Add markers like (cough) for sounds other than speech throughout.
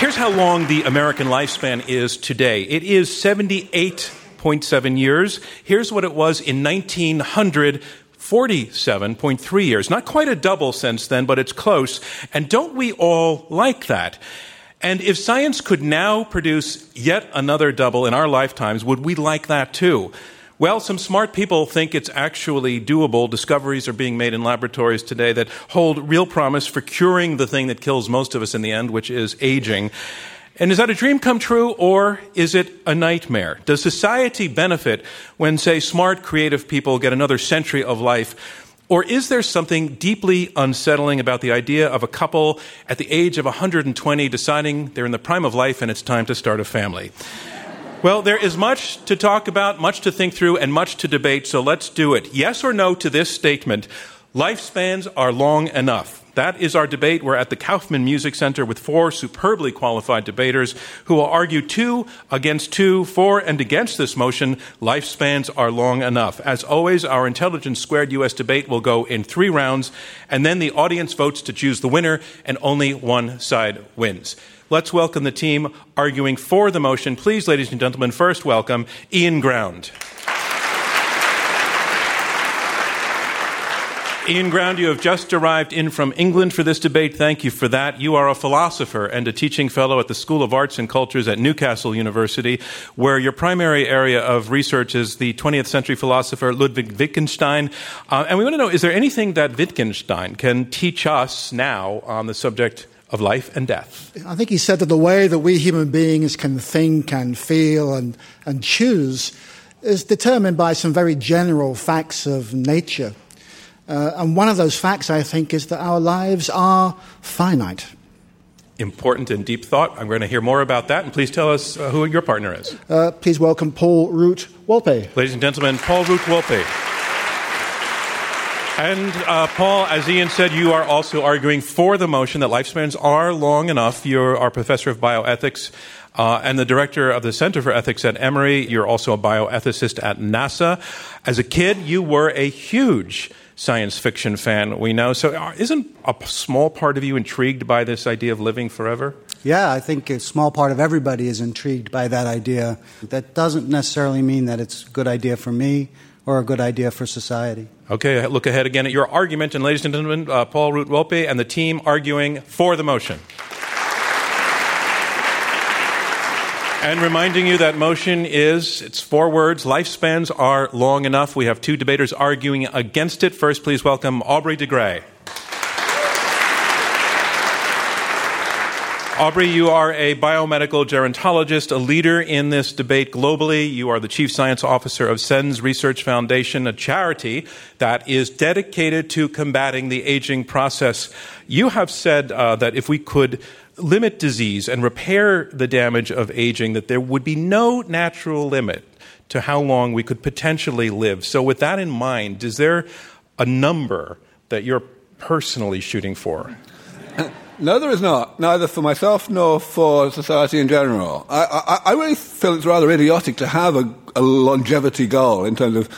Here's how long the American lifespan is today. It is 78.7 years. Here's what it was in 1900. 47.3 years. Not quite a double since then, but it's close. And don't we all like that? And if science could now produce yet another double in our lifetimes, would we like that too? Well, some smart people think it's actually doable. Discoveries are being made in laboratories today that hold real promise for curing the thing that kills most of us in the end, which is aging. And is that a dream come true or is it a nightmare? Does society benefit when, say, smart, creative people get another century of life? Or is there something deeply unsettling about the idea of a couple at the age of 120 deciding they're in the prime of life and it's time to start a family? Well, there is much to talk about, much to think through, and much to debate, so let's do it. Yes or no to this statement lifespans are long enough. That is our debate. We're at the Kaufman Music Center with four superbly qualified debaters who will argue two against two, for and against this motion. Lifespans are long enough. As always, our Intelligence Squared U.S. debate will go in three rounds, and then the audience votes to choose the winner, and only one side wins. Let's welcome the team arguing for the motion. Please, ladies and gentlemen, first welcome Ian Ground. Ian Ground, you have just arrived in from England for this debate. Thank you for that. You are a philosopher and a teaching fellow at the School of Arts and Cultures at Newcastle University, where your primary area of research is the 20th century philosopher Ludwig Wittgenstein. Uh, and we want to know is there anything that Wittgenstein can teach us now on the subject of life and death. I think he said that the way that we human beings can think and feel and, and choose is determined by some very general facts of nature. Uh, and one of those facts, I think, is that our lives are finite. Important and deep thought. I'm going to hear more about that. And please tell us uh, who your partner is. Uh, please welcome Paul Root Wolpe. Ladies and gentlemen, Paul Root Wolpe. And uh, Paul, as Ian said, you are also arguing for the motion that lifespans are long enough. You're our professor of bioethics uh, and the director of the Center for Ethics at Emory. You're also a bioethicist at NASA. As a kid, you were a huge science fiction fan, we know. So, uh, isn't a small part of you intrigued by this idea of living forever? Yeah, I think a small part of everybody is intrigued by that idea. That doesn't necessarily mean that it's a good idea for me or a good idea for society. Okay, look ahead again at your argument. And ladies and gentlemen, uh, Paul Root Wolpe and the team arguing for the motion. And reminding you that motion is, it's four words, lifespans are long enough. We have two debaters arguing against it. First, please welcome Aubrey de Grey. Aubrey, you are a biomedical gerontologist, a leader in this debate globally. You are the chief science officer of SENS Research Foundation, a charity that is dedicated to combating the aging process. You have said uh, that if we could limit disease and repair the damage of aging, that there would be no natural limit to how long we could potentially live. So, with that in mind, is there a number that you're personally shooting for? (laughs) No, there is not. Neither for myself nor for society in general. I, I, I really feel it's rather idiotic to have a, a, longevity goal in terms of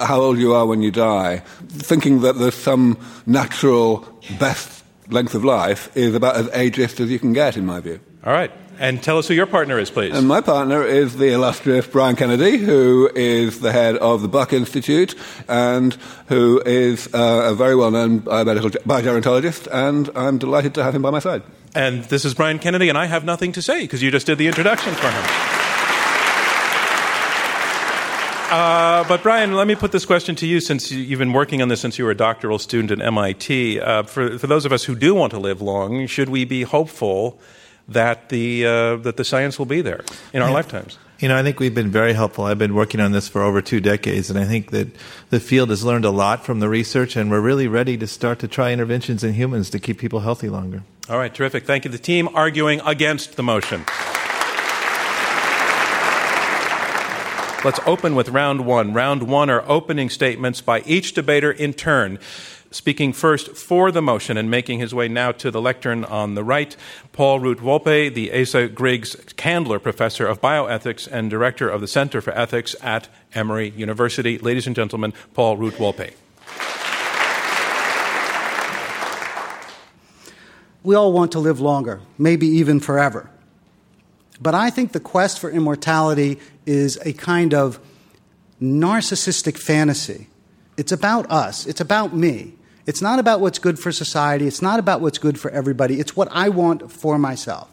how old you are when you die. Thinking that there's some natural best length of life is about as ageist as you can get, in my view. All right. And tell us who your partner is, please. And my partner is the illustrious Brian Kennedy, who is the head of the Buck Institute and who is uh, a very well known biomedical biogerontologist, and I'm delighted to have him by my side. And this is Brian Kennedy, and I have nothing to say because you just did the introduction for him. Uh, but Brian, let me put this question to you since you've been working on this since you were a doctoral student at MIT. Uh, for, for those of us who do want to live long, should we be hopeful that the, uh, that the science will be there in our yeah. lifetimes? You know, I think we've been very helpful. I've been working on this for over two decades, and I think that the field has learned a lot from the research, and we're really ready to start to try interventions in humans to keep people healthy longer. All right, terrific. Thank you. The team arguing against the motion. Let's open with round one. Round one are opening statements by each debater in turn. Speaking first for the motion and making his way now to the lectern on the right, Paul Root Wolpe, the Asa Griggs Candler Professor of Bioethics and Director of the Center for Ethics at Emory University. Ladies and gentlemen, Paul Root Wolpe. We all want to live longer, maybe even forever. But I think the quest for immortality is a kind of narcissistic fantasy. It's about us, it's about me. It's not about what's good for society. It's not about what's good for everybody. It's what I want for myself.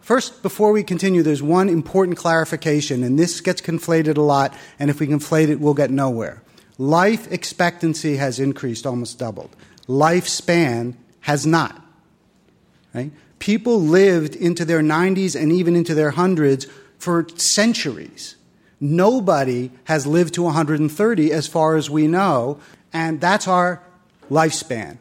First, before we continue, there's one important clarification, and this gets conflated a lot, and if we conflate it, we'll get nowhere. Life expectancy has increased, almost doubled. Lifespan has not. Right? People lived into their 90s and even into their hundreds for centuries. Nobody has lived to 130 as far as we know, and that's our lifespan.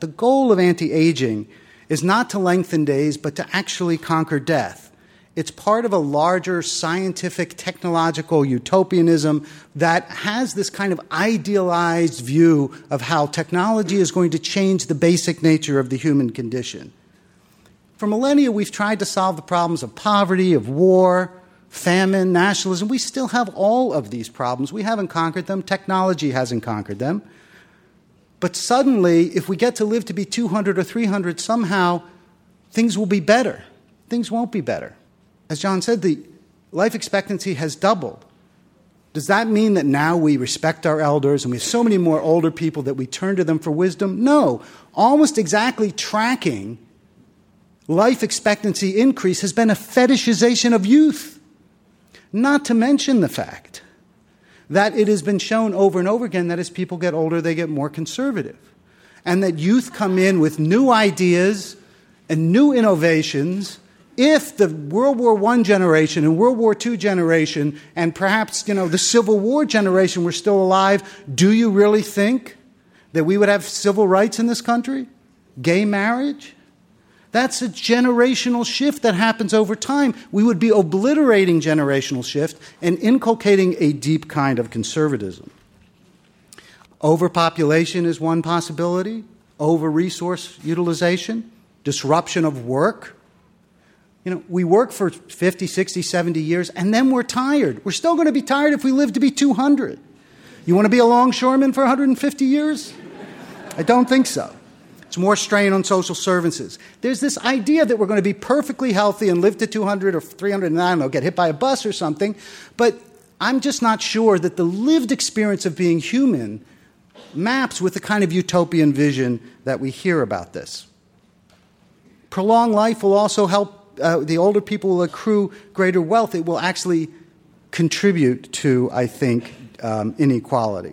The goal of anti aging is not to lengthen days, but to actually conquer death. It's part of a larger scientific, technological utopianism that has this kind of idealized view of how technology is going to change the basic nature of the human condition. For millennia, we've tried to solve the problems of poverty, of war, famine, nationalism. We still have all of these problems. We haven't conquered them. Technology hasn't conquered them. But suddenly, if we get to live to be 200 or 300, somehow things will be better. Things won't be better. As John said, the life expectancy has doubled. Does that mean that now we respect our elders and we have so many more older people that we turn to them for wisdom? No. Almost exactly tracking life expectancy increase has been a fetishization of youth. Not to mention the fact that it has been shown over and over again that as people get older, they get more conservative. And that youth come in with new ideas and new innovations. If the World War I generation and World War II generation and perhaps you know, the Civil War generation were still alive, do you really think that we would have civil rights in this country? Gay marriage? That's a generational shift that happens over time. We would be obliterating generational shift and inculcating a deep kind of conservatism. Overpopulation is one possibility, over resource utilization, disruption of work. You know, we work for 50, 60, 70 years, and then we're tired. We're still going to be tired if we live to be 200. You want to be a longshoreman for 150 years? I don't think so. It's more strain on social services. There's this idea that we're going to be perfectly healthy and live to 200 or 300 and I don't know, get hit by a bus or something. But I'm just not sure that the lived experience of being human maps with the kind of utopian vision that we hear about this. Prolonged life will also help uh, the older people will accrue greater wealth. It will actually contribute to, I think, um, inequality.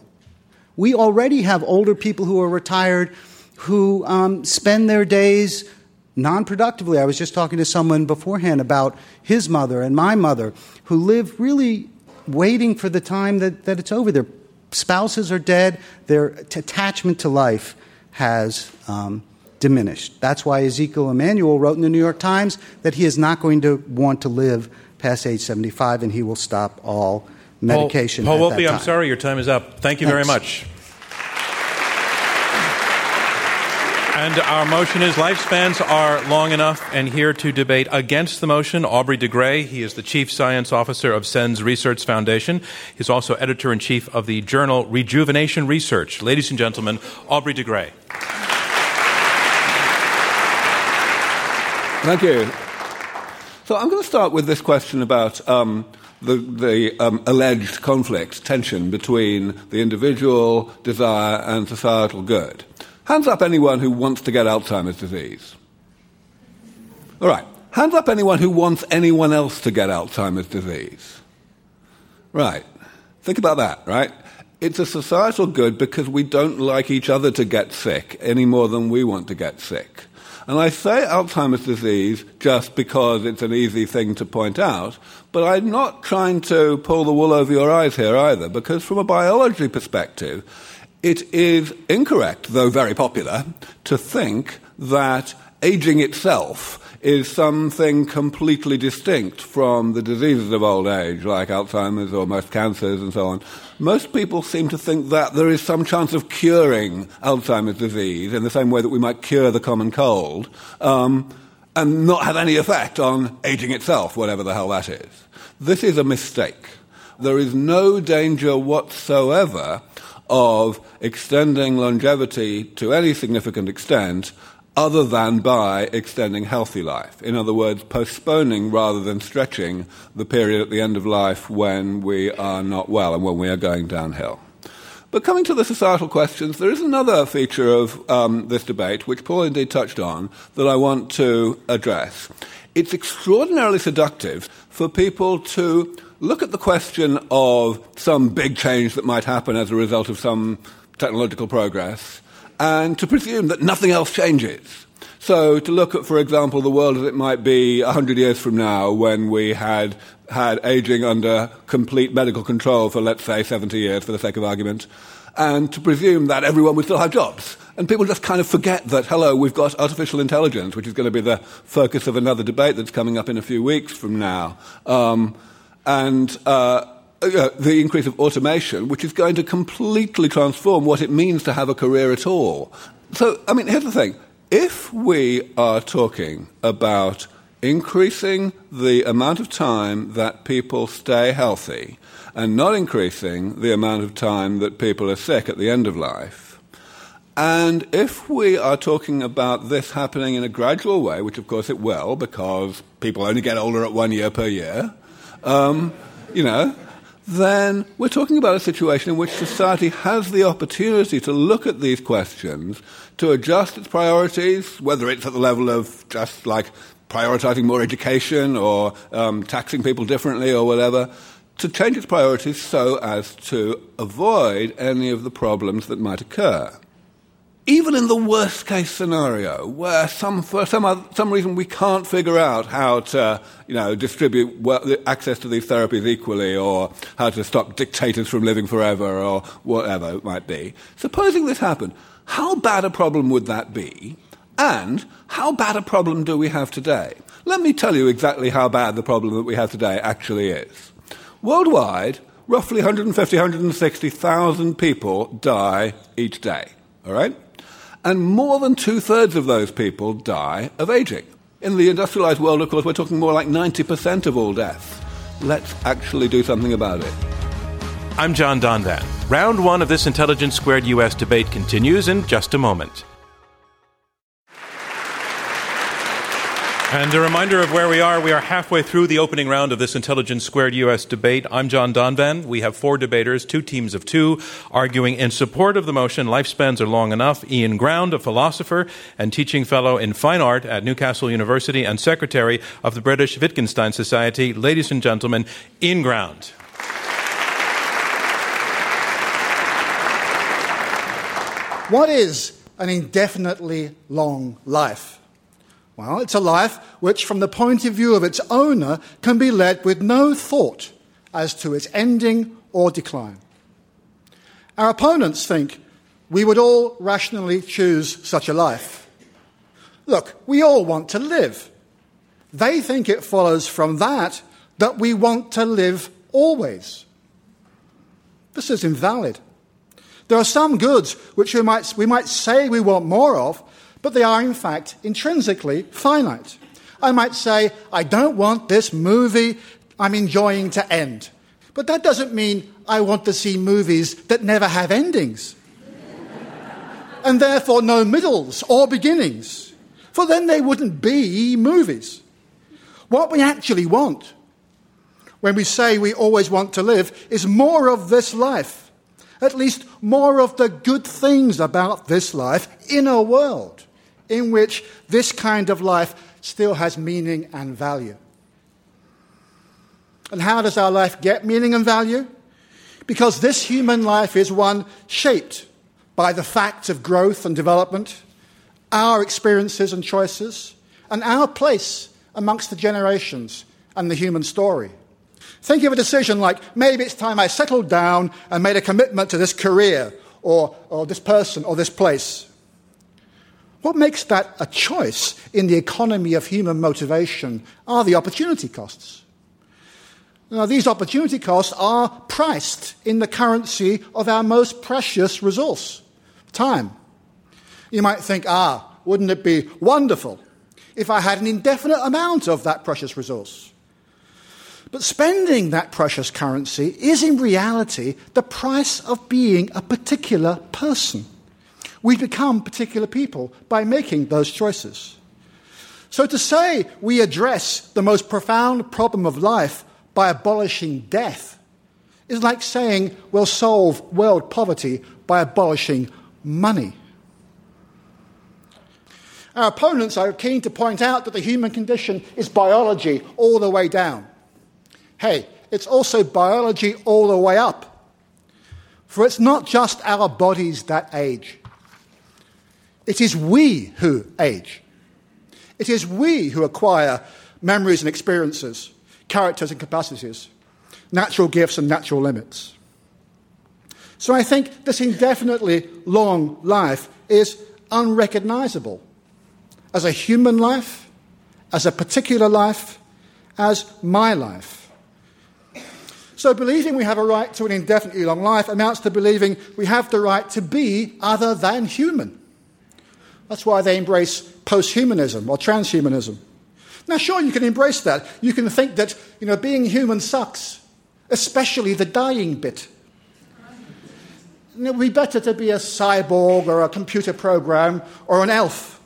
We already have older people who are retired who um, spend their days non productively. I was just talking to someone beforehand about his mother and my mother who live really waiting for the time that, that it's over. Their spouses are dead, their t- attachment to life has um, diminished. That's why Ezekiel Emanuel wrote in the New York Times that he is not going to want to live past age 75 and he will stop all medication. Paul, Paul Wolpe, I'm sorry, your time is up. Thank you Thanks. very much. And our motion is lifespans are long enough. And here to debate against the motion, Aubrey de Grey. He is the Chief Science Officer of SENS Research Foundation. He's also Editor in Chief of the journal Rejuvenation Research. Ladies and gentlemen, Aubrey de Grey. Thank you. So I'm going to start with this question about um, the, the um, alleged conflict, tension between the individual desire and societal good. Hands up anyone who wants to get Alzheimer's disease. All right. Hands up anyone who wants anyone else to get Alzheimer's disease. Right. Think about that, right? It's a societal good because we don't like each other to get sick any more than we want to get sick. And I say Alzheimer's disease just because it's an easy thing to point out, but I'm not trying to pull the wool over your eyes here either, because from a biology perspective, it is incorrect, though very popular, to think that aging itself is something completely distinct from the diseases of old age, like Alzheimer's or most cancers and so on. Most people seem to think that there is some chance of curing Alzheimer's disease in the same way that we might cure the common cold, um, and not have any effect on aging itself, whatever the hell that is. This is a mistake. There is no danger whatsoever of extending longevity to any significant extent other than by extending healthy life. In other words, postponing rather than stretching the period at the end of life when we are not well and when we are going downhill. But coming to the societal questions, there is another feature of um, this debate, which Paul indeed touched on, that I want to address. It's extraordinarily seductive for people to look at the question of some big change that might happen as a result of some technological progress and to presume that nothing else changes. So, to look at, for example, the world as it might be 100 years from now when we had had aging under complete medical control for, let's say, 70 years for the sake of argument, and to presume that everyone would still have jobs. And people just kind of forget that, hello, we've got artificial intelligence, which is going to be the focus of another debate that's coming up in a few weeks from now. Um, and uh, uh, the increase of automation, which is going to completely transform what it means to have a career at all. So, I mean, here's the thing. If we are talking about increasing the amount of time that people stay healthy and not increasing the amount of time that people are sick at the end of life, and if we are talking about this happening in a gradual way, which of course it will, because people only get older at one year per year, um, you know, then we're talking about a situation in which society has the opportunity to look at these questions, to adjust its priorities, whether it's at the level of just like prioritizing more education or um, taxing people differently or whatever, to change its priorities so as to avoid any of the problems that might occur even in the worst case scenario, where some, for some, other, some reason we can't figure out how to you know, distribute access to these therapies equally or how to stop dictators from living forever or whatever it might be, supposing this happened, how bad a problem would that be? And how bad a problem do we have today? Let me tell you exactly how bad the problem that we have today actually is. Worldwide, roughly 150, 160,000 people die each day. All right? And more than two thirds of those people die of aging. In the industrialized world, of course, we're talking more like 90% of all deaths. Let's actually do something about it. I'm John Donvan. Round one of this Intelligence Squared US debate continues in just a moment. And a reminder of where we are. We are halfway through the opening round of this Intelligence Squared U.S. debate. I'm John Donvan. We have four debaters, two teams of two, arguing in support of the motion lifespans are long enough. Ian Ground, a philosopher and teaching fellow in fine art at Newcastle University and secretary of the British Wittgenstein Society. Ladies and gentlemen, Ian Ground. What is an indefinitely long life? Well, it's a life which, from the point of view of its owner, can be led with no thought as to its ending or decline. Our opponents think we would all rationally choose such a life. Look, we all want to live. They think it follows from that that we want to live always. This is invalid. There are some goods which we might, we might say we want more of, but they are in fact intrinsically finite. I might say, I don't want this movie I'm enjoying to end. But that doesn't mean I want to see movies that never have endings. (laughs) and therefore no middles or beginnings. For then they wouldn't be movies. What we actually want when we say we always want to live is more of this life, at least more of the good things about this life in a world in which this kind of life still has meaning and value. And how does our life get meaning and value? Because this human life is one shaped by the facts of growth and development, our experiences and choices, and our place amongst the generations and the human story. Think of a decision like maybe it's time I settled down and made a commitment to this career or, or this person or this place. What makes that a choice in the economy of human motivation are the opportunity costs. Now, these opportunity costs are priced in the currency of our most precious resource time. You might think, ah, wouldn't it be wonderful if I had an indefinite amount of that precious resource? But spending that precious currency is in reality the price of being a particular person. We become particular people by making those choices. So to say we address the most profound problem of life by abolishing death is like saying we'll solve world poverty by abolishing money. Our opponents are keen to point out that the human condition is biology all the way down. Hey, it's also biology all the way up. For it's not just our bodies that age, it is we who age. It is we who acquire memories and experiences characters and capacities, natural gifts and natural limits. So I think this indefinitely long life is unrecognizable as a human life, as a particular life, as my life. So believing we have a right to an indefinitely long life amounts to believing we have the right to be other than human. That's why they embrace posthumanism or transhumanism. Now, sure, you can embrace that. You can think that, you know, being human sucks, especially the dying bit. it would be better to be a cyborg or a computer program or an elf.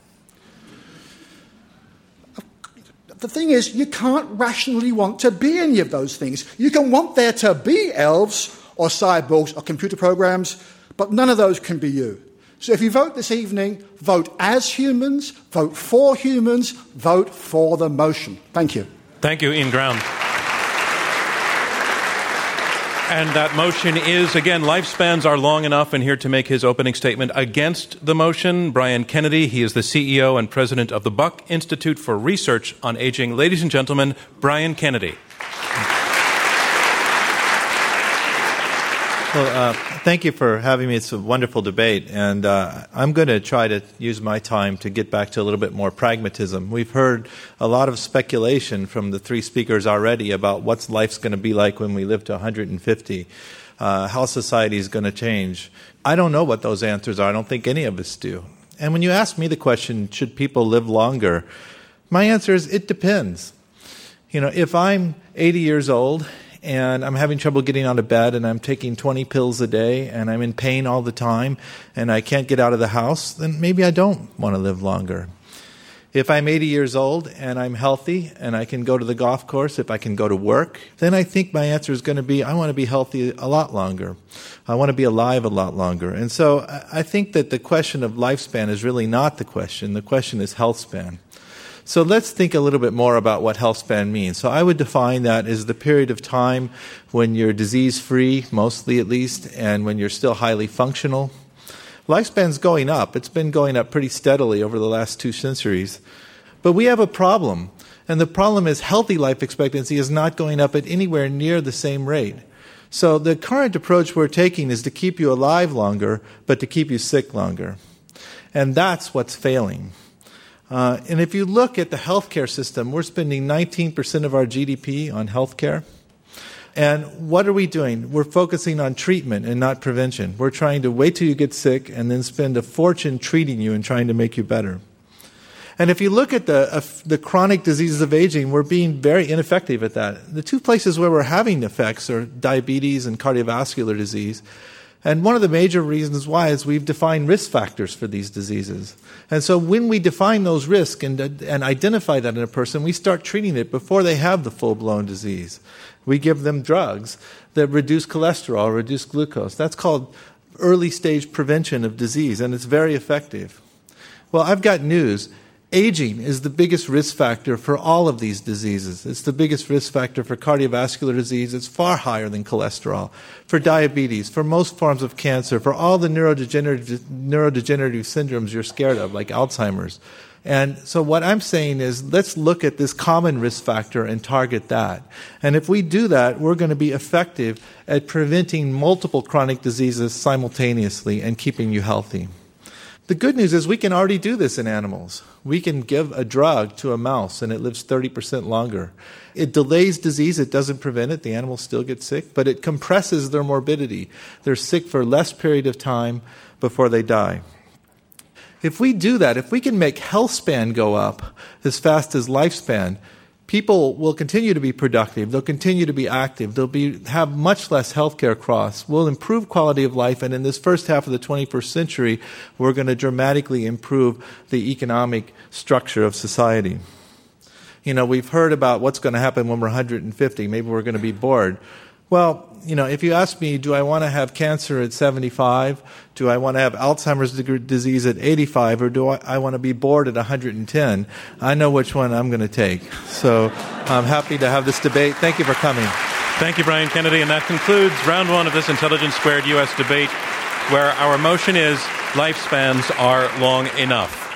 The thing is, you can't rationally want to be any of those things. You can want there to be elves or cyborgs or computer programs, but none of those can be you. So if you vote this evening, vote as humans, vote for humans, vote for the motion. Thank you. Thank you, Ian Ground. And that motion is, again, lifespans are long enough. And here to make his opening statement against the motion, Brian Kennedy. He is the CEO and president of the Buck Institute for Research on Aging. Ladies and gentlemen, Brian Kennedy. Well, uh, thank you for having me. It's a wonderful debate, and uh, I'm going to try to use my time to get back to a little bit more pragmatism. We've heard a lot of speculation from the three speakers already about what life's going to be like when we live to 150, uh, how society is going to change. I don't know what those answers are. I don't think any of us do. And when you ask me the question, should people live longer? My answer is it depends. You know, if I'm 80 years old and I'm having trouble getting out of bed and I'm taking 20 pills a day and I'm in pain all the time and I can't get out of the house, then maybe I don't want to live longer. If I'm 80 years old and I'm healthy and I can go to the golf course, if I can go to work, then I think my answer is going to be I want to be healthy a lot longer. I want to be alive a lot longer. And so I think that the question of lifespan is really not the question. The question is health span. So let's think a little bit more about what health span means. So I would define that as the period of time when you're disease free, mostly at least, and when you're still highly functional. Lifespan's going up. It's been going up pretty steadily over the last two centuries. But we have a problem. And the problem is healthy life expectancy is not going up at anywhere near the same rate. So the current approach we're taking is to keep you alive longer, but to keep you sick longer. And that's what's failing. Uh, and if you look at the healthcare system, we're spending 19% of our GDP on healthcare. And what are we doing? We're focusing on treatment and not prevention. We're trying to wait till you get sick and then spend a fortune treating you and trying to make you better. And if you look at the, uh, the chronic diseases of aging, we're being very ineffective at that. The two places where we're having effects are diabetes and cardiovascular disease. And one of the major reasons why is we've defined risk factors for these diseases. And so when we define those risks and, and identify that in a person, we start treating it before they have the full blown disease. We give them drugs that reduce cholesterol, reduce glucose. That's called early stage prevention of disease, and it's very effective. Well, I've got news. Aging is the biggest risk factor for all of these diseases. It's the biggest risk factor for cardiovascular disease. It's far higher than cholesterol. For diabetes, for most forms of cancer, for all the neurodegenerative, neurodegenerative syndromes you're scared of, like Alzheimer's. And so what I'm saying is let's look at this common risk factor and target that. And if we do that, we're going to be effective at preventing multiple chronic diseases simultaneously and keeping you healthy. The good news is we can already do this in animals. We can give a drug to a mouse and it lives 30% longer. It delays disease, it doesn't prevent it. The animals still get sick, but it compresses their morbidity. They're sick for less period of time before they die. If we do that, if we can make health span go up as fast as lifespan, people will continue to be productive. They'll continue to be active. They'll be, have much less healthcare costs. We'll improve quality of life. And in this first half of the 21st century, we're going to dramatically improve the economic structure of society. You know, we've heard about what's going to happen when we're 150. Maybe we're going to be bored. Well, you know, if you ask me, do I want to have cancer at 75? Do I want to have Alzheimer's disease at 85? Or do I, I want to be bored at 110? I know which one I'm going to take. So I'm happy to have this debate. Thank you for coming. Thank you, Brian Kennedy. And that concludes round one of this Intelligence Squared U.S. debate, where our motion is lifespans are long enough.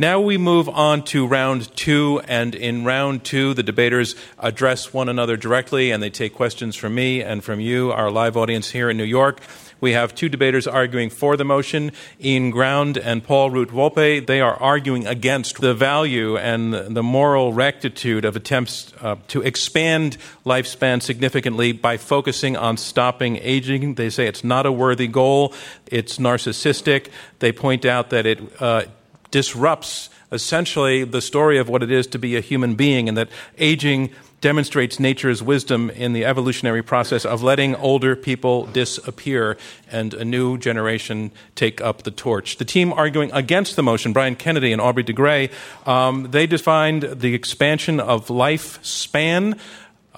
Now we move on to round two, and in round two, the debaters address one another directly and they take questions from me and from you, our live audience here in New York. We have two debaters arguing for the motion, Ian Ground and Paul Root Wolpe. They are arguing against the value and the moral rectitude of attempts uh, to expand lifespan significantly by focusing on stopping aging. They say it's not a worthy goal, it's narcissistic. They point out that it uh, disrupts essentially the story of what it is to be a human being, and that aging demonstrates nature's wisdom in the evolutionary process of letting older people disappear and a new generation take up the torch. The team arguing against the motion, Brian Kennedy and Aubrey de Grey, um, they defined the expansion of lifespan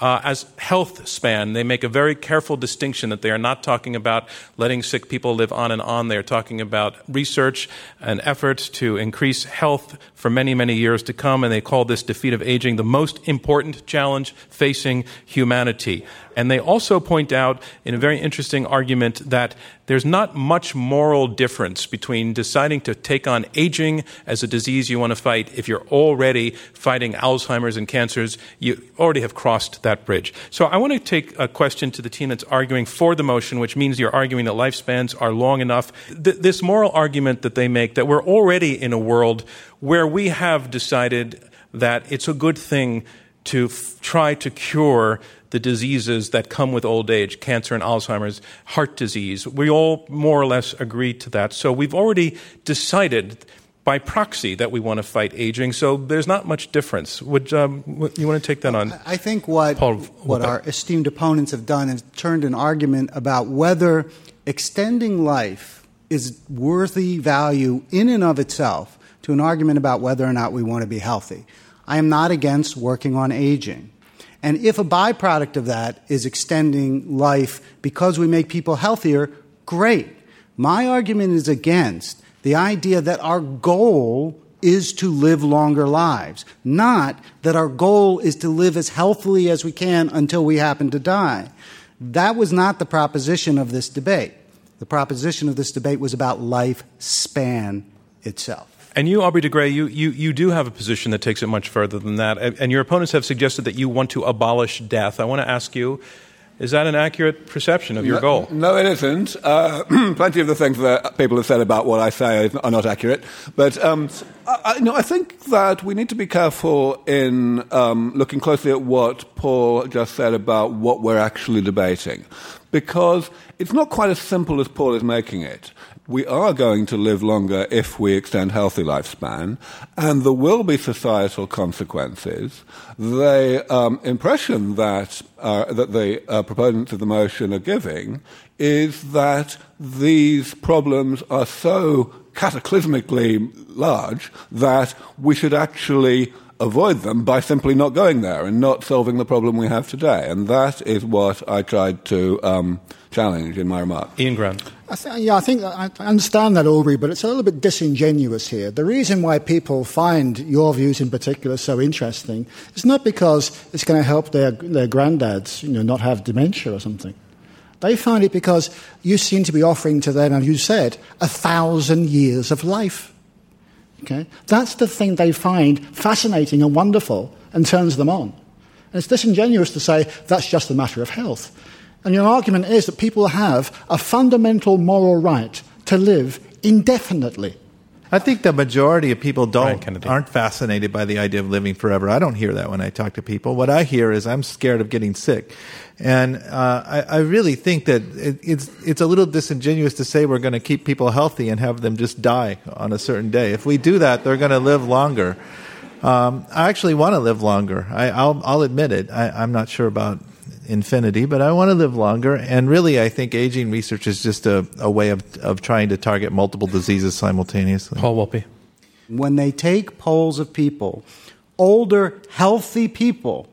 uh, as health span. They make a very careful distinction that they are not talking about letting sick people live on and on. They are talking about research and efforts to increase health for many, many years to come. And they call this defeat of aging the most important challenge facing humanity. And they also point out in a very interesting argument that there's not much moral difference between deciding to take on aging as a disease you want to fight if you're already fighting Alzheimer's and cancers. You already have crossed that bridge. So I want to take a question to the team that's arguing for the motion, which means you're arguing that lifespans are long enough. Th- this moral argument that they make that we're already in a world where we have decided that it's a good thing to f- try to cure the diseases that come with old age, cancer and Alzheimer's, heart disease. We all more or less agree to that. So we've already decided by proxy that we want to fight aging. So there's not much difference. Would um, you want to take that on? I think what Paul, what our esteemed opponents have done is turned an argument about whether extending life is worthy value in and of itself to an argument about whether or not we want to be healthy. I am not against working on aging. And if a byproduct of that is extending life because we make people healthier, great. My argument is against the idea that our goal is to live longer lives, not that our goal is to live as healthily as we can until we happen to die. That was not the proposition of this debate. The proposition of this debate was about lifespan itself. And you, Aubrey de Grey, you, you, you do have a position that takes it much further than that. And your opponents have suggested that you want to abolish death. I want to ask you is that an accurate perception of your no, goal? No, it isn't. Uh, (clears throat) plenty of the things that people have said about what I say are not accurate. But um, I, no, I think that we need to be careful in um, looking closely at what Paul just said about what we're actually debating. Because it's not quite as simple as Paul is making it. We are going to live longer if we extend healthy lifespan, and there will be societal consequences. The um, impression that, uh, that the uh, proponents of the motion are giving is that these problems are so cataclysmically large that we should actually avoid them by simply not going there and not solving the problem we have today. And that is what I tried to um, challenge in my remark. Ian Ground. I th- yeah, I think I understand that, Aubrey, but it's a little bit disingenuous here. The reason why people find your views in particular so interesting is not because it's going to help their, their granddads you know, not have dementia or something. They find it because you seem to be offering to them, as you said, a thousand years of life. Okay? That's the thing they find fascinating and wonderful and turns them on. And it's disingenuous to say that's just a matter of health. And your argument is that people have a fundamental moral right to live indefinitely. I think the majority of people don't aren't fascinated by the idea of living forever. I don't hear that when I talk to people. What I hear is I'm scared of getting sick, and uh, I, I, really think that it, it's it's a little disingenuous to say we're going to keep people healthy and have them just die on a certain day. If we do that, they're going to live longer. Um, I actually want to live longer. I, will admit it. I, I'm not sure about infinity, but I want to live longer. And really, I think aging research is just a, a way of, of trying to target multiple diseases simultaneously. Paul Wolpe. When they take polls of people, older, healthy people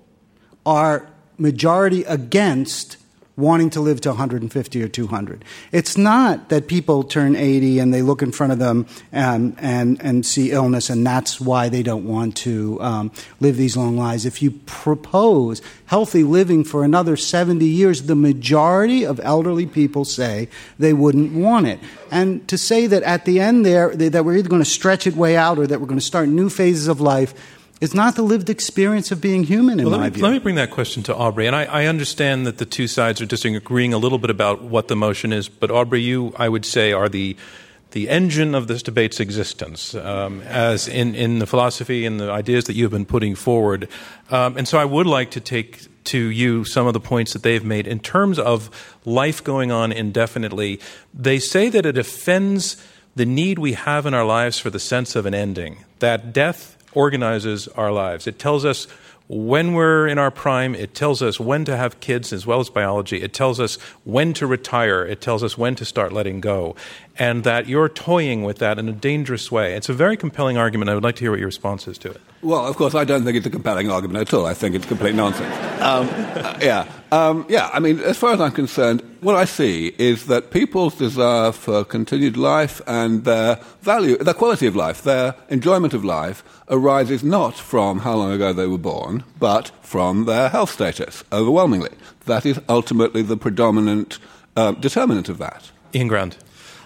are majority against wanting to live to 150 or 200. It's not that people turn 80 and they look in front of them and, and, and see illness and that's why they don't want to um, live these long lives. If you propose healthy living for another 70 years, the majority of elderly people say they wouldn't want it. And to say that at the end there, that we're either going to stretch it way out or that we're going to start new phases of life, it's not the lived experience of being human, in well, my let me, view. Let me bring that question to Aubrey. And I, I, understand that the two sides are disagreeing a little bit about what the motion is, but Aubrey, you, I would say, are the the engine of this debate's existence, um, as in, in the philosophy and the ideas that you've been putting forward. Um, and so I would like to take to you some of the points that they've made. In terms of life going on indefinitely, they say that it offends the need we have in our lives for the sense of an ending, that death organizes our lives. It tells us when we're in our prime, it tells us when to have kids as well as biology. It tells us when to retire. It tells us when to start letting go. And that you're toying with that in a dangerous way. It's a very compelling argument. I would like to hear what your response is to it. Well, of course, I don't think it's a compelling argument at all. I think it's complete nonsense. Um, uh, yeah. Um, yeah, I mean, as far as I'm concerned, what I see is that people's desire for continued life and their value, their quality of life, their enjoyment of life arises not from how long ago they were born, but from their health status, overwhelmingly. That is ultimately the predominant uh, determinant of that. Ian Ground.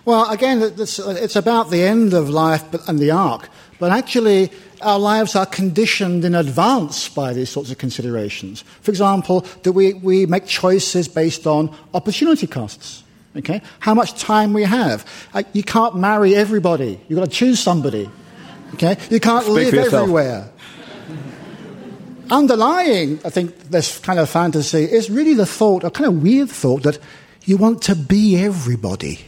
Well, again, it's about the end of life and the arc, but actually, our lives are conditioned in advance by these sorts of considerations. For example, that we, we make choices based on opportunity costs. Okay? How much time we have. Uh, you can't marry everybody. You've got to choose somebody. Okay? You can't Speak live everywhere. Underlying, I think, this kind of fantasy is really the thought, a kind of weird thought, that you want to be everybody.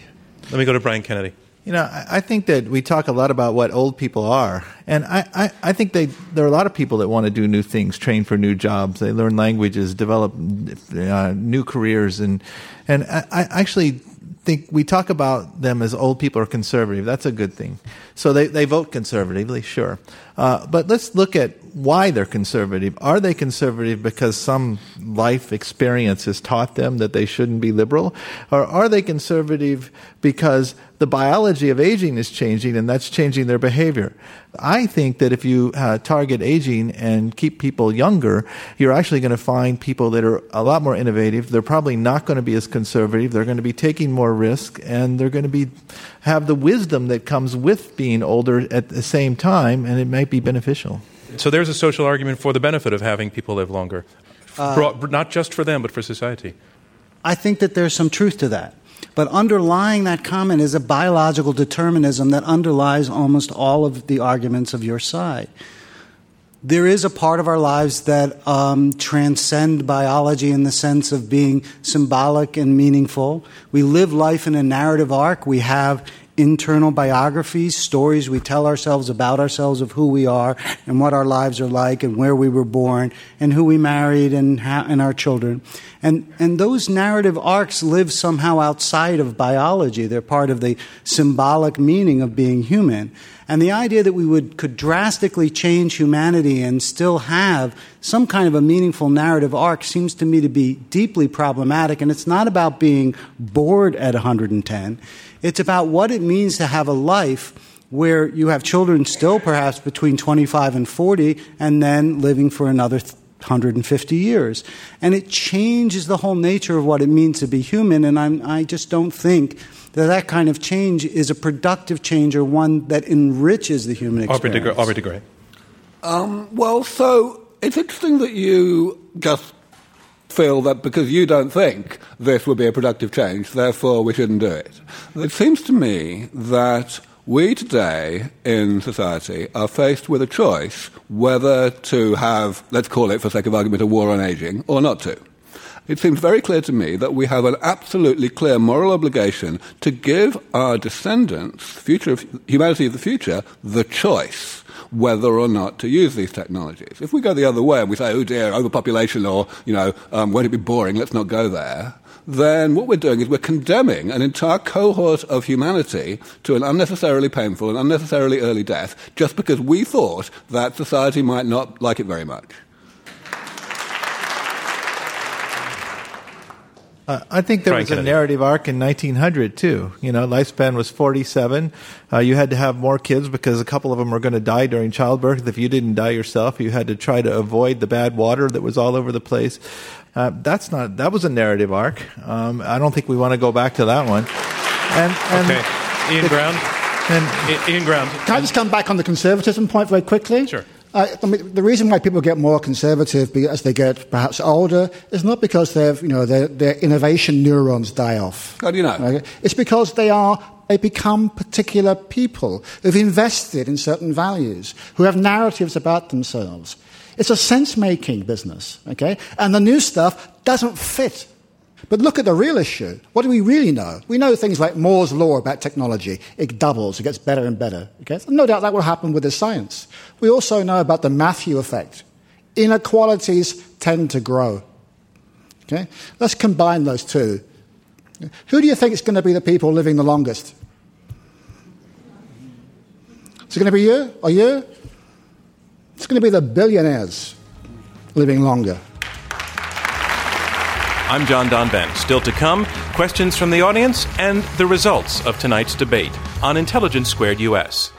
Let me go to Brian Kennedy. You know, I, think that we talk a lot about what old people are, and I, I, I, think they there are a lot of people that want to do new things, train for new jobs, they learn languages, develop uh, new careers, and and I, I actually think we talk about them as old people are conservative. That's a good thing. So they, they vote conservatively, sure. Uh, but let's look at why they're conservative. Are they conservative because some life experience has taught them that they shouldn't be liberal? Or are they conservative because the biology of aging is changing and that's changing their behavior? I think that if you uh, target aging and keep people younger, you're actually going to find people that are a lot more innovative. They're probably not going to be as conservative. They're going to be taking more risk and they're going to be have the wisdom that comes with being older at the same time and it might be beneficial. So there's a social argument for the benefit of having people live longer, uh, not just for them, but for society. I think that there's some truth to that. But underlying that comment is a biological determinism that underlies almost all of the arguments of your side. There is a part of our lives that um, transcend biology in the sense of being symbolic and meaningful. We live life in a narrative arc. We have internal biographies, stories we tell ourselves about ourselves of who we are and what our lives are like and where we were born and who we married and, how, and our children. And, and those narrative arcs live somehow outside of biology. They're part of the symbolic meaning of being human. And the idea that we would, could drastically change humanity and still have some kind of a meaningful narrative arc seems to me to be deeply problematic. And it's not about being bored at 110. It's about what it means to have a life where you have children still perhaps between 25 and 40 and then living for another 150 years. And it changes the whole nature of what it means to be human. And I'm, I just don't think that that kind of change is a productive change or one that enriches the human experience. Aubrey de Grey. Um, well, so it's interesting that you just feel that because you don't think this would be a productive change, therefore we shouldn't do it. It seems to me that we today in society are faced with a choice whether to have, let's call it for sake of argument, a war on aging or not to. It seems very clear to me that we have an absolutely clear moral obligation to give our descendants, future of humanity of the future, the choice whether or not to use these technologies. If we go the other way and we say, oh dear, overpopulation or, you know, um, won't it be boring, let's not go there, then what we're doing is we're condemning an entire cohort of humanity to an unnecessarily painful and unnecessarily early death just because we thought that society might not like it very much. Uh, I think there was a narrative arc in 1900 too. You know, lifespan was 47. Uh, you had to have more kids because a couple of them were going to die during childbirth. If you didn't die yourself, you had to try to avoid the bad water that was all over the place. Uh, that's not. That was a narrative arc. Um, I don't think we want to go back to that one. And, and okay, Ian Ground. And Ian Ground. Can I just come back on the conservatism point very quickly? Sure. Uh, I mean, the reason why people get more conservative as they get perhaps older is not because they've, you know, their, their innovation neurons die off. How do you know? It's because they are they become particular people who've invested in certain values, who have narratives about themselves. It's a sense making business, okay? And the new stuff doesn't fit but look at the real issue. What do we really know? We know things like Moore's law about technology. It doubles, it gets better and better. Okay? So no doubt that will happen with the science. We also know about the Matthew effect. Inequalities tend to grow. Okay? Let's combine those two. Who do you think is going to be the people living the longest? Is it going to be you or you? It's going to be the billionaires living longer. I'm John Donvan. Still to come, questions from the audience and the results of tonight's debate on Intelligence Squared US.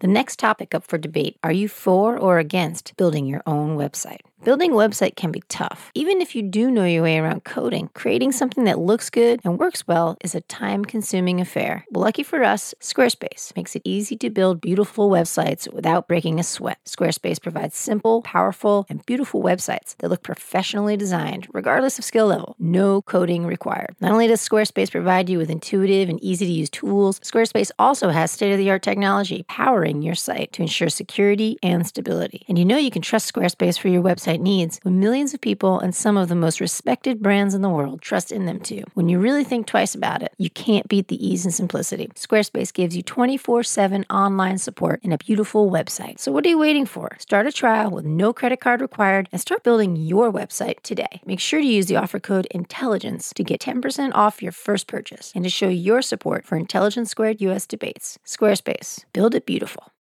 The next topic up for debate are you for or against building your own website? Building a website can be tough. Even if you do know your way around coding, creating something that looks good and works well is a time consuming affair. But lucky for us, Squarespace makes it easy to build beautiful websites without breaking a sweat. Squarespace provides simple, powerful, and beautiful websites that look professionally designed, regardless of skill level. No coding required. Not only does Squarespace provide you with intuitive and easy to use tools, Squarespace also has state of the art technology powering your site to ensure security and stability. And you know you can trust Squarespace for your website needs when millions of people and some of the most respected brands in the world trust in them too. When you really think twice about it, you can't beat the ease and simplicity. Squarespace gives you 24 7 online support and a beautiful website. So what are you waiting for? Start a trial with no credit card required and start building your website today. Make sure to use the offer code INTELLIGENCE to get 10% off your first purchase and to show your support for Intelligence Squared US debates. Squarespace, build it beautiful.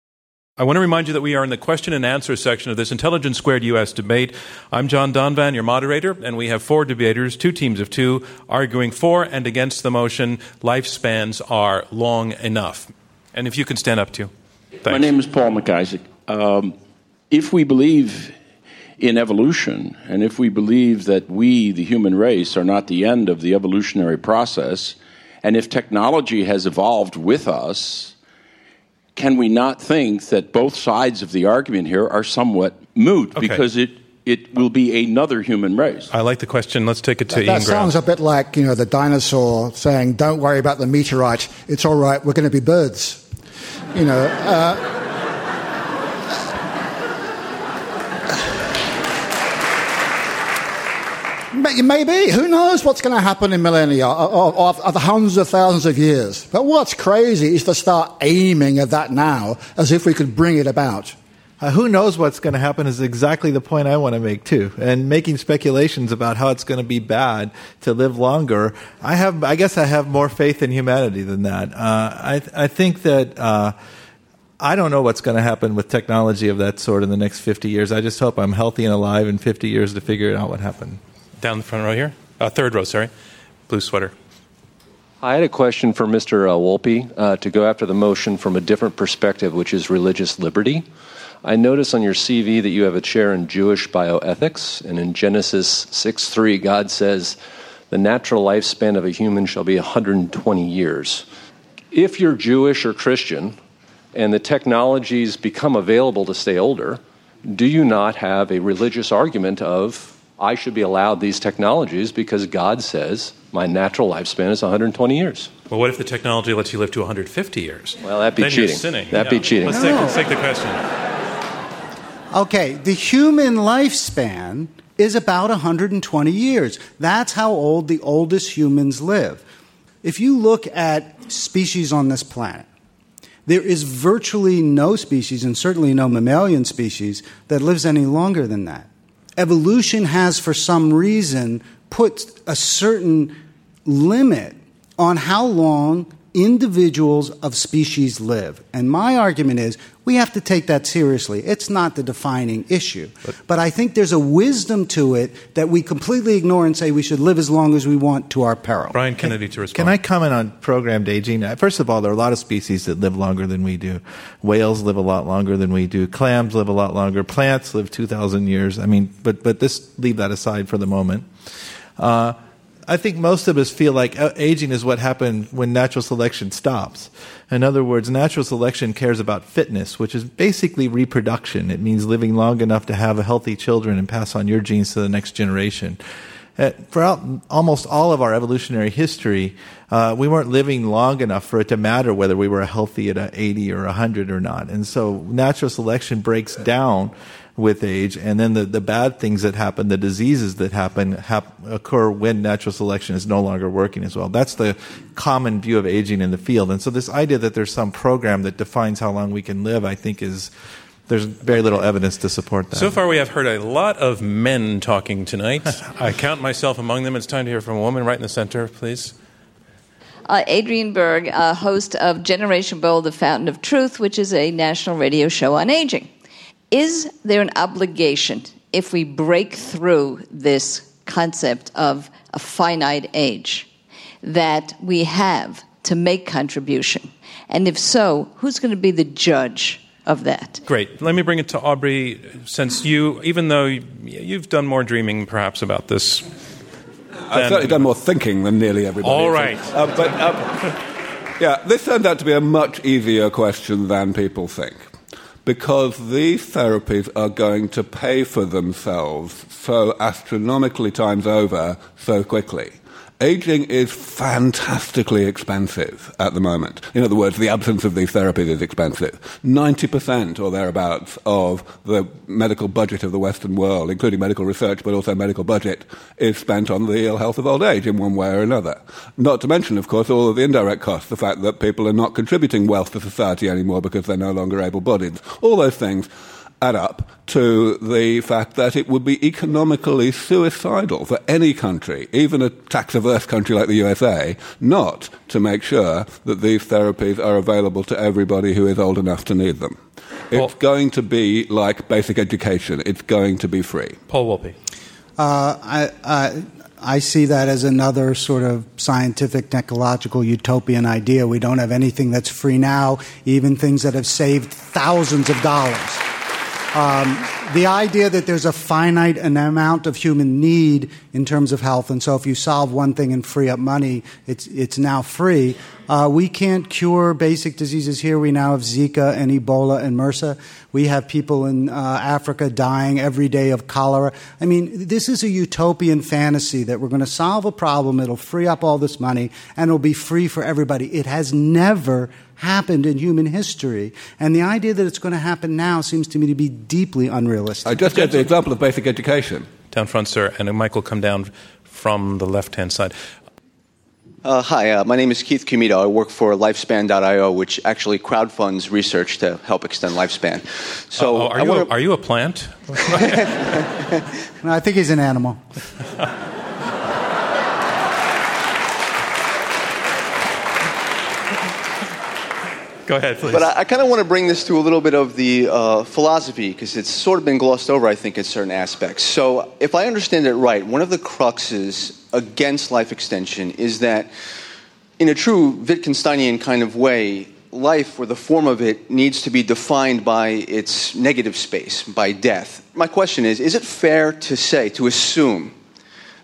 I want to remind you that we are in the question and answer section of this Intelligence Squared US debate. I'm John Donvan, your moderator, and we have four debaters, two teams of two, arguing for and against the motion lifespans are long enough. And if you can stand up too. Thanks. My name is Paul McIsaac. Um, if we believe in evolution, and if we believe that we, the human race, are not the end of the evolutionary process, and if technology has evolved with us, can we not think that both sides of the argument here are somewhat moot okay. because it it will be another human race. I like the question. Let's take it to that, Ian. That sounds a bit like you know the dinosaur saying, "Don't worry about the meteorite. It's all right. We're going to be birds." You know. Uh, maybe. Who knows what's going to happen in millennia or, or, or, hundreds of thousands of years? But what's crazy is to start aiming at that now as if we could bring it about. Uh, who knows what's going to happen is exactly the point I want to make too. And making speculations about how it's going to be bad to live longer, I have, I guess, I have more faith in humanity than that. Uh, I, I think that. Uh, I don't know what's going to happen with technology of that sort in the next 50 years. I just hope I'm healthy and alive in 50 years to figure out what happened. Down the front row here. Uh, third row, sorry. Blue sweater. I had a question for Mr. Uh, Wolpe uh, to go after the motion from a different perspective, which is religious liberty. I notice on your CV that you have a chair in Jewish bioethics, and in Genesis 6 3, God says, The natural lifespan of a human shall be 120 years. If you're Jewish or Christian, and the technologies become available to stay older, do you not have a religious argument of, I should be allowed these technologies because God says my natural lifespan is 120 years? Well, what if the technology lets you live to 150 years? Well, that'd be then cheating. You're sinning. That'd Yeah. be cheating. Let's, take, let's take the question. Okay, the human lifespan is about 120 years. That's how old the oldest humans live. If you look at species on this planet, there is virtually no species, and certainly no mammalian species, that lives any longer than that. Evolution has, for some reason, put a certain limit on how long individuals of species live. And my argument is we have to take that seriously. It's not the defining issue. But, I think there's a wisdom to it that we completely ignore and say we should live as long as we want to our peril. Brian Kennedy to respond. Can I comment on programmed aging? Uh, First of all, there are a lot of species that live longer than we do. Whales live a lot longer than we do. Clams live a lot longer. Plants live 2,000 years. I mean, but, but this, leave that aside for the moment. Uh, I think most of us feel like uh, aging is what happened when natural selection stops. In other words, natural selection cares about fitness, which is basically reproduction. It means living long enough to have healthy children and pass on your genes to the next generation. Uh, throughout almost all of our evolutionary history, uh, we weren't living long enough for it to matter whether we were healthy at 80 or 100 or not. And so natural selection breaks down with age, and then the, the bad things that happen, the diseases that happen, hap- occur when natural selection is no longer working as well. That's the common view of aging in the field. And so this idea that there's some program that defines how long we can live, I think is there's very little evidence to support that. So far, we have heard a lot of men talking tonight. (laughs) I count myself among them. It's time to hear from a woman right in the center, please. Uh, Adriane Berg, uh, host of Generation Bold, The Fountain of Truth, which is a national radio show on aging. Is there an obligation if we break through this concept of a finite age that we have to make contribution? And if so, who's going to be the judge of that? Great. Let me bring it to Aubrey, since you, even though you- you've done more dreaming perhaps about this. I've certainly done more thinking than nearly everybody. All right. Uh, but um, (laughs) yeah, this turned out to be a much easier question than people think. Because these therapies are going to pay for themselves so astronomically times over so quickly. Aging is fantastically expensive at the moment. In other words, the absence of these therapies is expensive. 90% or thereabouts of the medical budget of the Western world, including medical research, but also medical budget, is spent on the ill health of old age in one way or another. Not to mention, of course, all of the indirect costs, the fact that people are not contributing wealth to society anymore because they're no longer able bodied. All those things add up to the fact that it would be economically suicidal for any country, even a tax averse country like the USA, not to make sure that these therapies are available to everybody who is old enough to need them. It's going to be like basic education, it's going to be free. Paul Wolpe. Uh, I, I, I see that as another sort of scientific, technological, utopian idea. We don't have anything that's free now, even things that have saved thousands of dollars. Um, the idea that there's a finite amount of human need in terms of health, and so if you solve one thing and free up money, it's, it's now free. Uh, we can't cure basic diseases here. We now have Zika and Ebola and MRSA. We have people in uh, Africa dying every day of cholera. I mean, this is a utopian fantasy that we're going to solve a problem, it'll free up all this money, and it'll be free for everybody. It has never happened in human history. And the idea that it's going to happen now seems to me to be deeply unrealistic. I just gave the example of basic education. Down front, sir, and Mike will come down from the left hand side. Uh, hi, uh, my name is Keith Comito. I work for Lifespan.io, which actually crowdfunds research to help extend lifespan. So, uh, are, you wanna... a, are, you a, plant? (laughs) (laughs) no, I think he's an animal. (laughs) Go ahead, please. But I, I kind of want to bring this to a little bit of the uh, philosophy because it's sort of been glossed over, I think, in certain aspects. So, if I understand it right, one of the cruxes against life extension is that, in a true Wittgensteinian kind of way, life or the form of it needs to be defined by its negative space, by death. My question is is it fair to say, to assume,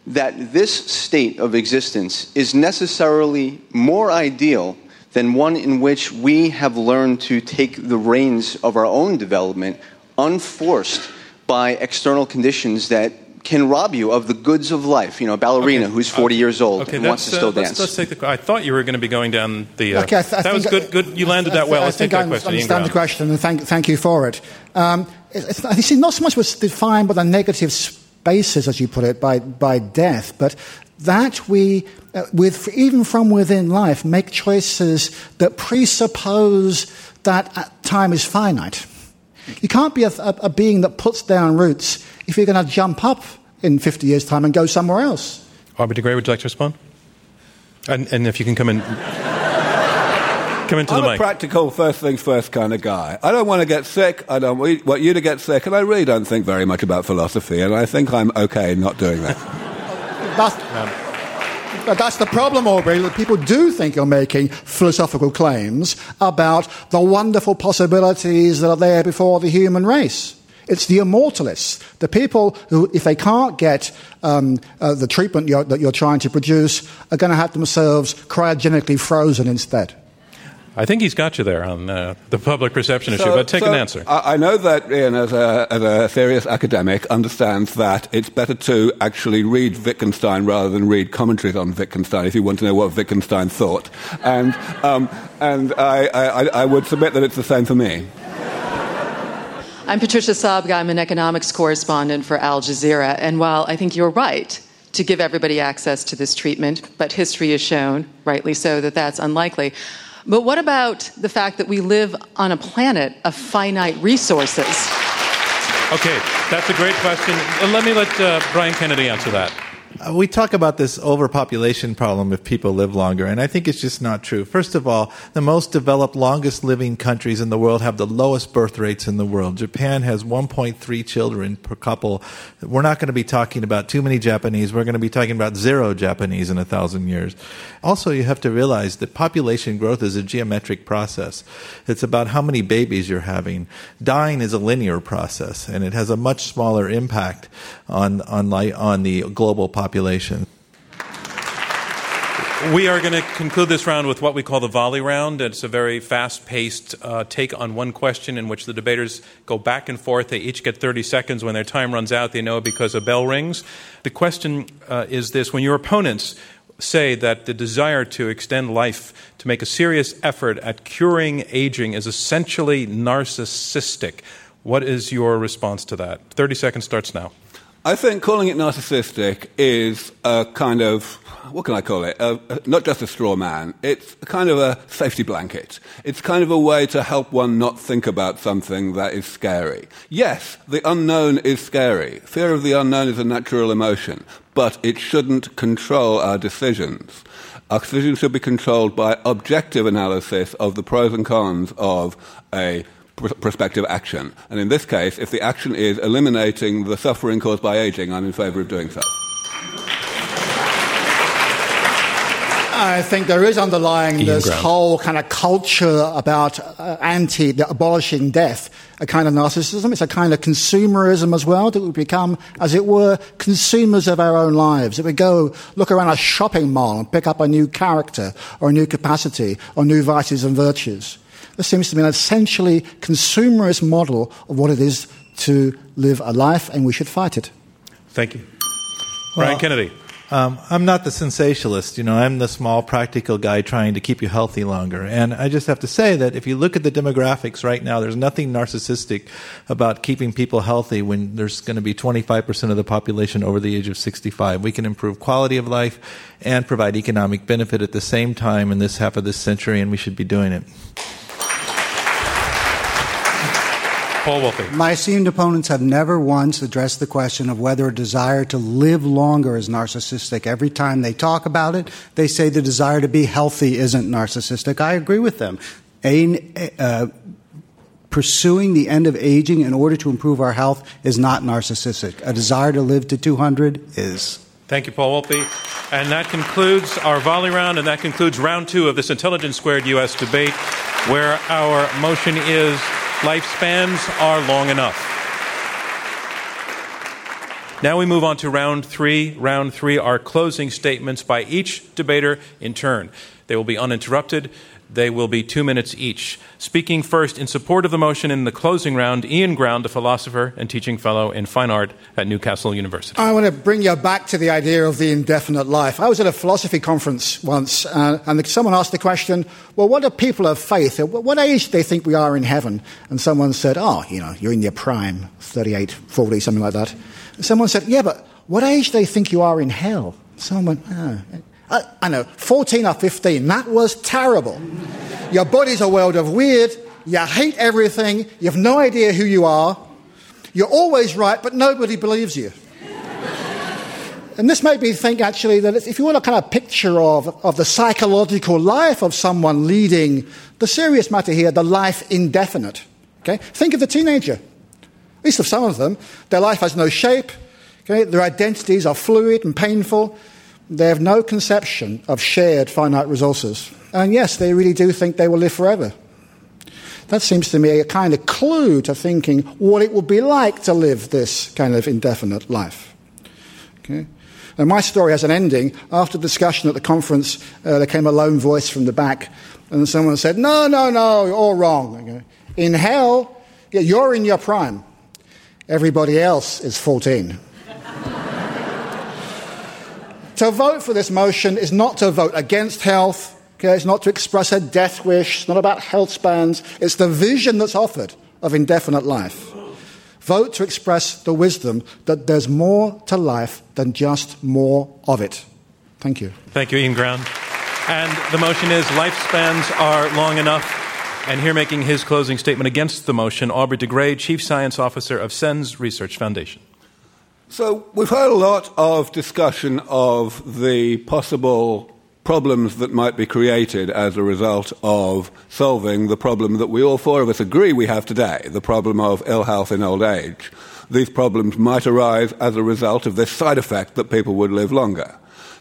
that this state of existence is necessarily more ideal than one in which we have learned to take the reins of our own development unforced by external conditions that can rob you of the goods of life. You know, a ballerina okay. who's 40 uh, years old okay, and wants to still uh, dance. Let's, let's, take the. I thought you were going to be going down the. Uh, okay, I th- I that was good. Good. You landed that well. I, let's take that question. I understand the question, and thank, thank you for it. Um, it's, it's, not so much what's defined by the negative spaces, as you put it, by by death, but that we, uh, with even from within life, make choices that presuppose that uh, time is finite. You can't be a, a, a being that puts down roots if you're going to jump up in 50 years' time and go somewhere else. Aubrey de Grey, would you like to respond? And, and if you can come in. Come into I'm the mic. a practical, first things first kind of guy. I don't want to get sick. I don't want you to get sick, and I really don't think very much about philosophy, and I think I'm okay not doing that. that's, that's the problem, Aubrey. that People do think you're making philosophical claims about the wonderful possibilities that are there before the human race. It's the immortalists, the people who, if they can't get um, uh, the treatment you're, that you're trying to produce, are going to have themselves cryogenically frozen instead. I think he's got you there on uh, the public perception so, issue, but take so an answer. I know that Ian, as a, as a serious academic, understands that it's better to actually read Wittgenstein rather than read commentaries on Wittgenstein if you want to know what Wittgenstein thought. And, um, and I, I, I would submit that it's the same for me. I'm Patricia Sabga. I'm an economics correspondent for Al Jazeera. And while I think you're right to give everybody access to this treatment, but history has shown, rightly so, that that's unlikely. But what about the fact that we live on a planet of finite resources? Okay, that's a great question. Let me let uh, Brian Kennedy answer that. Uh, we talk about this overpopulation problem if people live longer, and I think it's just not true. First of all, the most developed, longest living countries in the world have the lowest birth rates in the world. Japan has 1.3 children per couple. We're not going to be talking about too many Japanese. We're going to be talking about zero Japanese in a thousand years. Also, you have to realize that population growth is a geometric process. It's about how many babies you're having. Dying is a linear process, and it has a much smaller impact on, on, on the global population. We are going to conclude this round with what we call the volley round. It's a very fast paced uh, take on one question in which the debaters go back and forth. They each get 30 seconds. When their time runs out, they know because a bell rings. The question uh, is this When your opponents say that the desire to extend life, to make a serious effort at curing aging, is essentially narcissistic, what is your response to that? 30 seconds starts now. I think calling it narcissistic is a kind of, what can I call it? A, a, not just a straw man. It's kind of a safety blanket. It's kind of a way to help one not think about something that is scary. Yes, the unknown is scary. Fear of the unknown is a natural emotion, but it shouldn't control our decisions. Our decisions should be controlled by objective analysis of the pros and cons of a pr- prospective action. And in this case, if the action is eliminating the suffering caused by aging, I'm in favor of doing so. I think there is underlying Ian this Grant. whole kind of culture about uh, anti abolishing death, a kind of narcissism. It's a kind of consumerism as well, that we become, as it were, consumers of our own lives. That we go look around a shopping mall and pick up a new character or a new capacity or new vices and virtues. This seems to be an essentially consumerist model of what it is to live a life, and we should fight it. Thank you. Well, Brian Kennedy. Um, I'm not the sensationalist. You know, I'm the small, practical guy trying to keep you healthy longer. And I just have to say that if you look at the demographics right now, there's nothing narcissistic about keeping people healthy when there's going to be 25% of the population over the age of 65. We can improve quality of life and provide economic benefit at the same time in this half of this century, and we should be doing it. Paul Wolpe. My esteemed opponents have never once addressed the question of whether a desire to live longer is narcissistic. Every time they talk about it, they say the desire to be healthy isn't narcissistic. I agree with them. A, uh, pursuing the end of aging in order to improve our health is not narcissistic. A desire to live to 200 is. Thank you, Paul Wolpe. And that concludes our volley round, and that concludes round two of this Intelligence Squared U.S. debate, where our motion is lifespans are long enough. Now we move on to round three. Round three are closing statements by each debater in turn. They will be uninterrupted. They will be two minutes each. Speaking first in support of the motion in the closing round, Ian Ground, a philosopher and teaching fellow in fine art at Newcastle University. I want to bring you back to the idea of the indefinite life. I was at a philosophy conference once, uh, and someone asked the question, Well, what are people of faith? What age do they think we are in heaven? And someone said, Oh, you know, you're in your prime, 38, 40, something like that. And someone said, Yeah, but what age do they think you are in hell? Someone went, oh. I, I know, 14 or 15. That was terrible. Your body's a world of weird. You hate everything. You have no idea who you are. You're always right, but nobody believes you. And this made me think actually that if you want a kind of picture of, of the psychological life of someone leading the serious matter here, the life indefinite, okay? Think of the teenager. At least of some of them, their life has no shape, okay? Their identities are fluid and painful. They have no conception of shared finite resources. And yes, they really do think they will live forever. That seems to me a kind of clue to thinking what it would be like to live this kind of indefinite life. Okay? And my story has an ending. After discussion at the conference, uh, there came a lone voice from the back, and someone said, No, no, no, you're all wrong. In hell, yeah, you're in your prime. Everybody else is 14. To vote for this motion is not to vote against health, okay? it's not to express a death wish, it's not about health spans, it's the vision that's offered of indefinite life. Vote to express the wisdom that there's more to life than just more of it. Thank you. Thank you, Ian Ground. And the motion is lifespans are long enough. And here making his closing statement against the motion, Aubrey de Grey, Chief Science Officer of SENS Research Foundation. So we've heard a lot of discussion of the possible problems that might be created as a result of solving the problem that we all four of us agree we have today, the problem of ill health in old age. These problems might arise as a result of this side effect that people would live longer.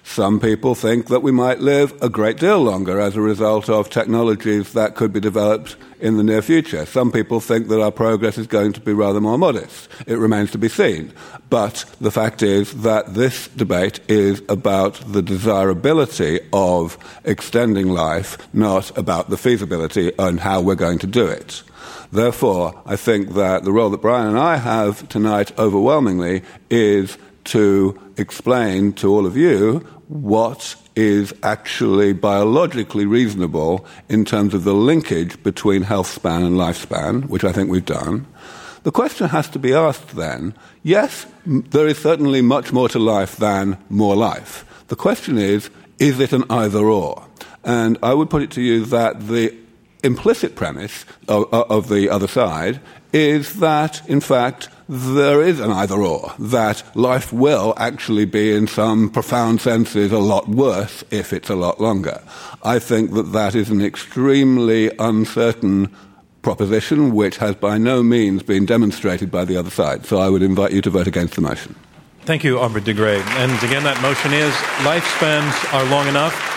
Some people think that we might live a great deal longer as a result of technologies that could be developed in the near future. Some people think that our progress is going to be rather more modest. It remains to be seen. But the fact is that this debate is about the desirability of extending life, not about the feasibility and how we're going to do it. Therefore, I think that the role that Brian and I have tonight overwhelmingly is to explain to all of you what is actually biologically reasonable in terms of the linkage between health span and lifespan, which I think we've done. The question has to be asked then yes, there is certainly much more to life than more life. The question is is it an either or? And I would put it to you that the implicit premise of, of the other side is that, in fact, there is an either or, that life will actually be, in some profound senses, a lot worse if it's a lot longer. I think that that is an extremely uncertain proposition which has by no means been demonstrated by the other side. So I would invite you to vote against the motion. Thank you, Aubrey de Grey. And again, that motion is lifespans are long enough.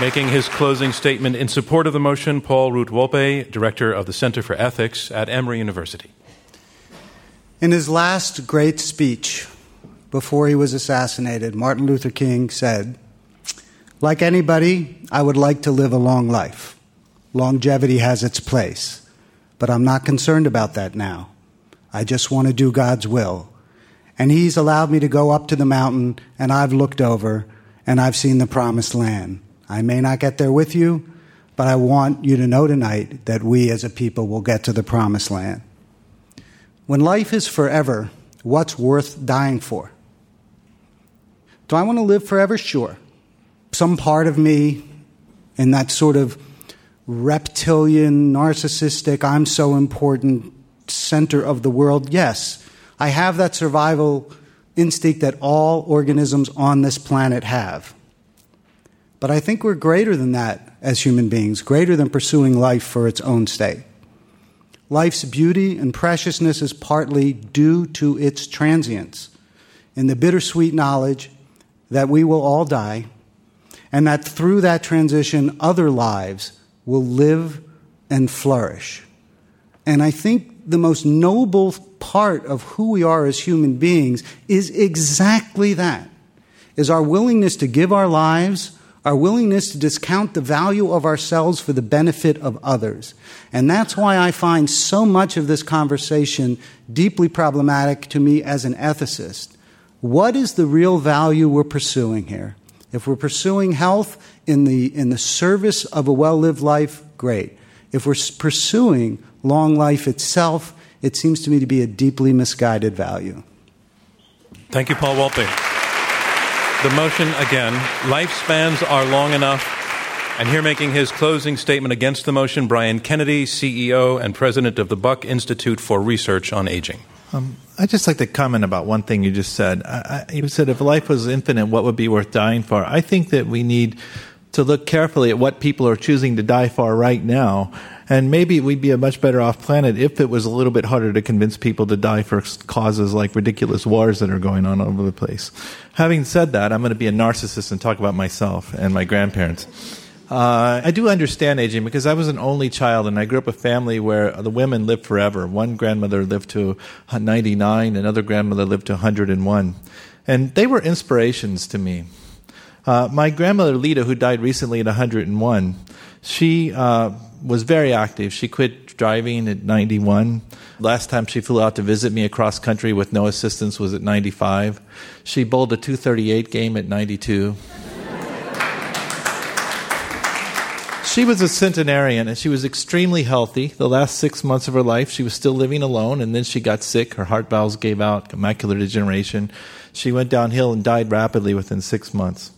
Making his closing statement in support of the motion, Paul Root Wolpe, director of the Center for Ethics at Emory University. In his last great speech before he was assassinated, Martin Luther King said, Like anybody, I would like to live a long life. Longevity has its place, but I'm not concerned about that now. I just want to do God's will. And He's allowed me to go up to the mountain, and I've looked over, and I've seen the promised land. I may not get there with you, but I want you to know tonight that we as a people will get to the promised land. When life is forever, what's worth dying for? Do I want to live forever? Sure. Some part of me in that sort of reptilian, narcissistic, I'm so important center of the world, yes. I have that survival instinct that all organisms on this planet have. But I think we're greater than that as human beings, greater than pursuing life for its own sake. Life's beauty and preciousness is partly due to its transience in the bittersweet knowledge that we will all die and that through that transition, other lives will live and flourish. And I think the most noble part of who we are as human beings is exactly that is our willingness to give our lives our willingness to discount the value of ourselves for the benefit of others. And that's why I find so much of this conversation deeply problematic to me as an ethicist. What is the real value we're pursuing here? If we're pursuing health in the, in the service of a well lived life, great. If we're pursuing long life itself, it seems to me to be a deeply misguided value. Thank you, Paul Wolpe. The motion again lifespans are long enough. And here making his closing statement against the motion, Brian Kennedy, CEO and president of the Buck Institute for Research on Aging. Um, I'd just like to comment about one thing you just said. I, I, you said if life was infinite, what would be worth dying for? I think that we need to look carefully at what people are choosing to die for right now. And maybe we'd be a much better off planet if it was a little bit harder to convince people to die for causes like ridiculous wars that are going on all over the place. Having said that, I'm going to be a narcissist and talk about myself and my grandparents. Uh, I do understand aging because I was an only child and I grew up a family where the women lived forever. One grandmother lived to 99, another grandmother lived to 101. And they were inspirations to me. Uh, my grandmother Lita, who died recently at 101, she uh, was very active. She quit driving at 91. Last time she flew out to visit me across country with no assistance was at 95. She bowled a 238 game at 92. she was a centenarian and she was extremely healthy. The last six months of her life, she was still living alone, and then she got sick. Her heart valves gave out, macular degeneration. She went downhill and died rapidly within six months.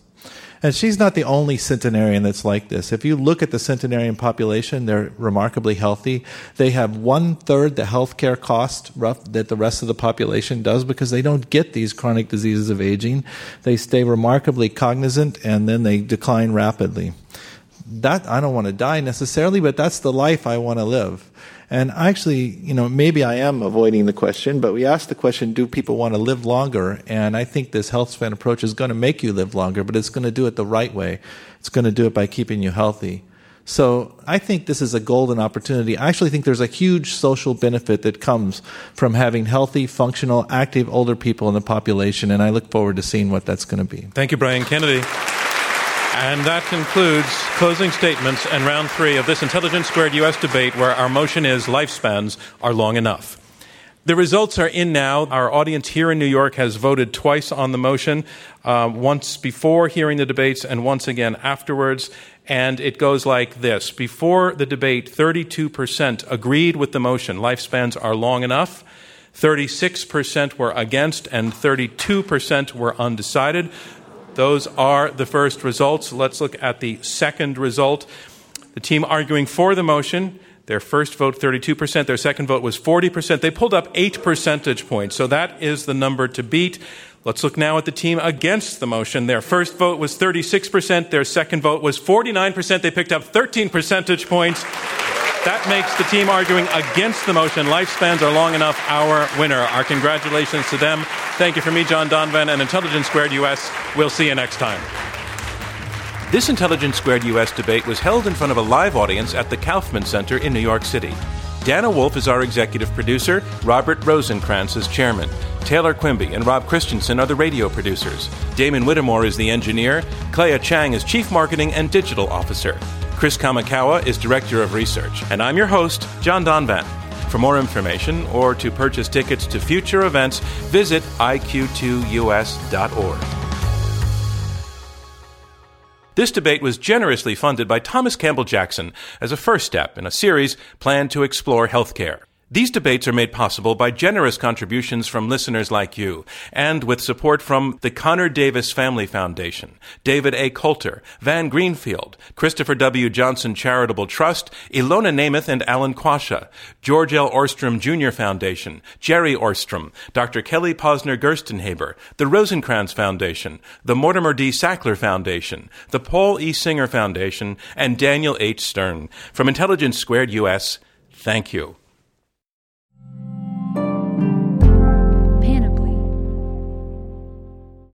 And she's not the only centenarian that's like this. If you look at the centenarian population, they're remarkably healthy. They have one third the healthcare cost rough, that the rest of the population does because they don't get these chronic diseases of aging. They stay remarkably cognizant and then they decline rapidly. That I don't want to die necessarily, but that's the life I want to live. And actually, you know, maybe I am avoiding the question, but we asked the question, do people want to live longer? And I think this health span approach is going to make you live longer, but it's going to do it the right way. It's going to do it by keeping you healthy. So I think this is a golden opportunity. I actually think there's a huge social benefit that comes from having healthy, functional, active older people in the population, and I look forward to seeing what that's going to be. Thank you, Brian Kennedy. And that concludes closing statements and round three of this Intelligence Squared U.S. debate, where our motion is lifespans are long enough. The results are in now. Our audience here in New York has voted twice on the motion, uh, once before hearing the debates and once again afterwards. And it goes like this Before the debate, 32% agreed with the motion lifespans are long enough. 36% were against, and 32% were undecided. Those are the first results. Let's look at the second result. The team arguing for the motion, their first vote 32%, their second vote was 40%. They pulled up 8 percentage points. So that is the number to beat. Let's look now at the team against the motion. Their first vote was 36%, their second vote was 49%. They picked up 13 percentage points. That makes the team arguing against the motion, lifespans are long enough, our winner. Our congratulations to them. Thank you from me, John Donvan, and Intelligence Squared US. We'll see you next time. This Intelligence Squared US debate was held in front of a live audience at the Kaufman Center in New York City. Dana Wolf is our executive producer, Robert Rosenkranz is chairman. Taylor Quimby and Rob Christensen are the radio producers. Damon Whittemore is the engineer. Clea Chang is chief marketing and digital officer. Chris Kamikawa is Director of Research, and I'm your host, John Donvan. For more information or to purchase tickets to future events, visit iq2us.org. This debate was generously funded by Thomas Campbell Jackson as a first step in a series planned to explore healthcare. These debates are made possible by generous contributions from listeners like you, and with support from the Connor Davis Family Foundation, David A. Coulter, Van Greenfield, Christopher W. Johnson Charitable Trust, Ilona Nemeth and Alan Quasha, George L. Ohrstrom Jr. Foundation, Jerry Ohrstrom, Dr. Kelly Posner Gerstenhaber, the Rosenkranz Foundation, the Mortimer D. Sackler Foundation, the Paul E. Singer Foundation, and Daniel H. Stern. From Intelligence Squared US, thank you.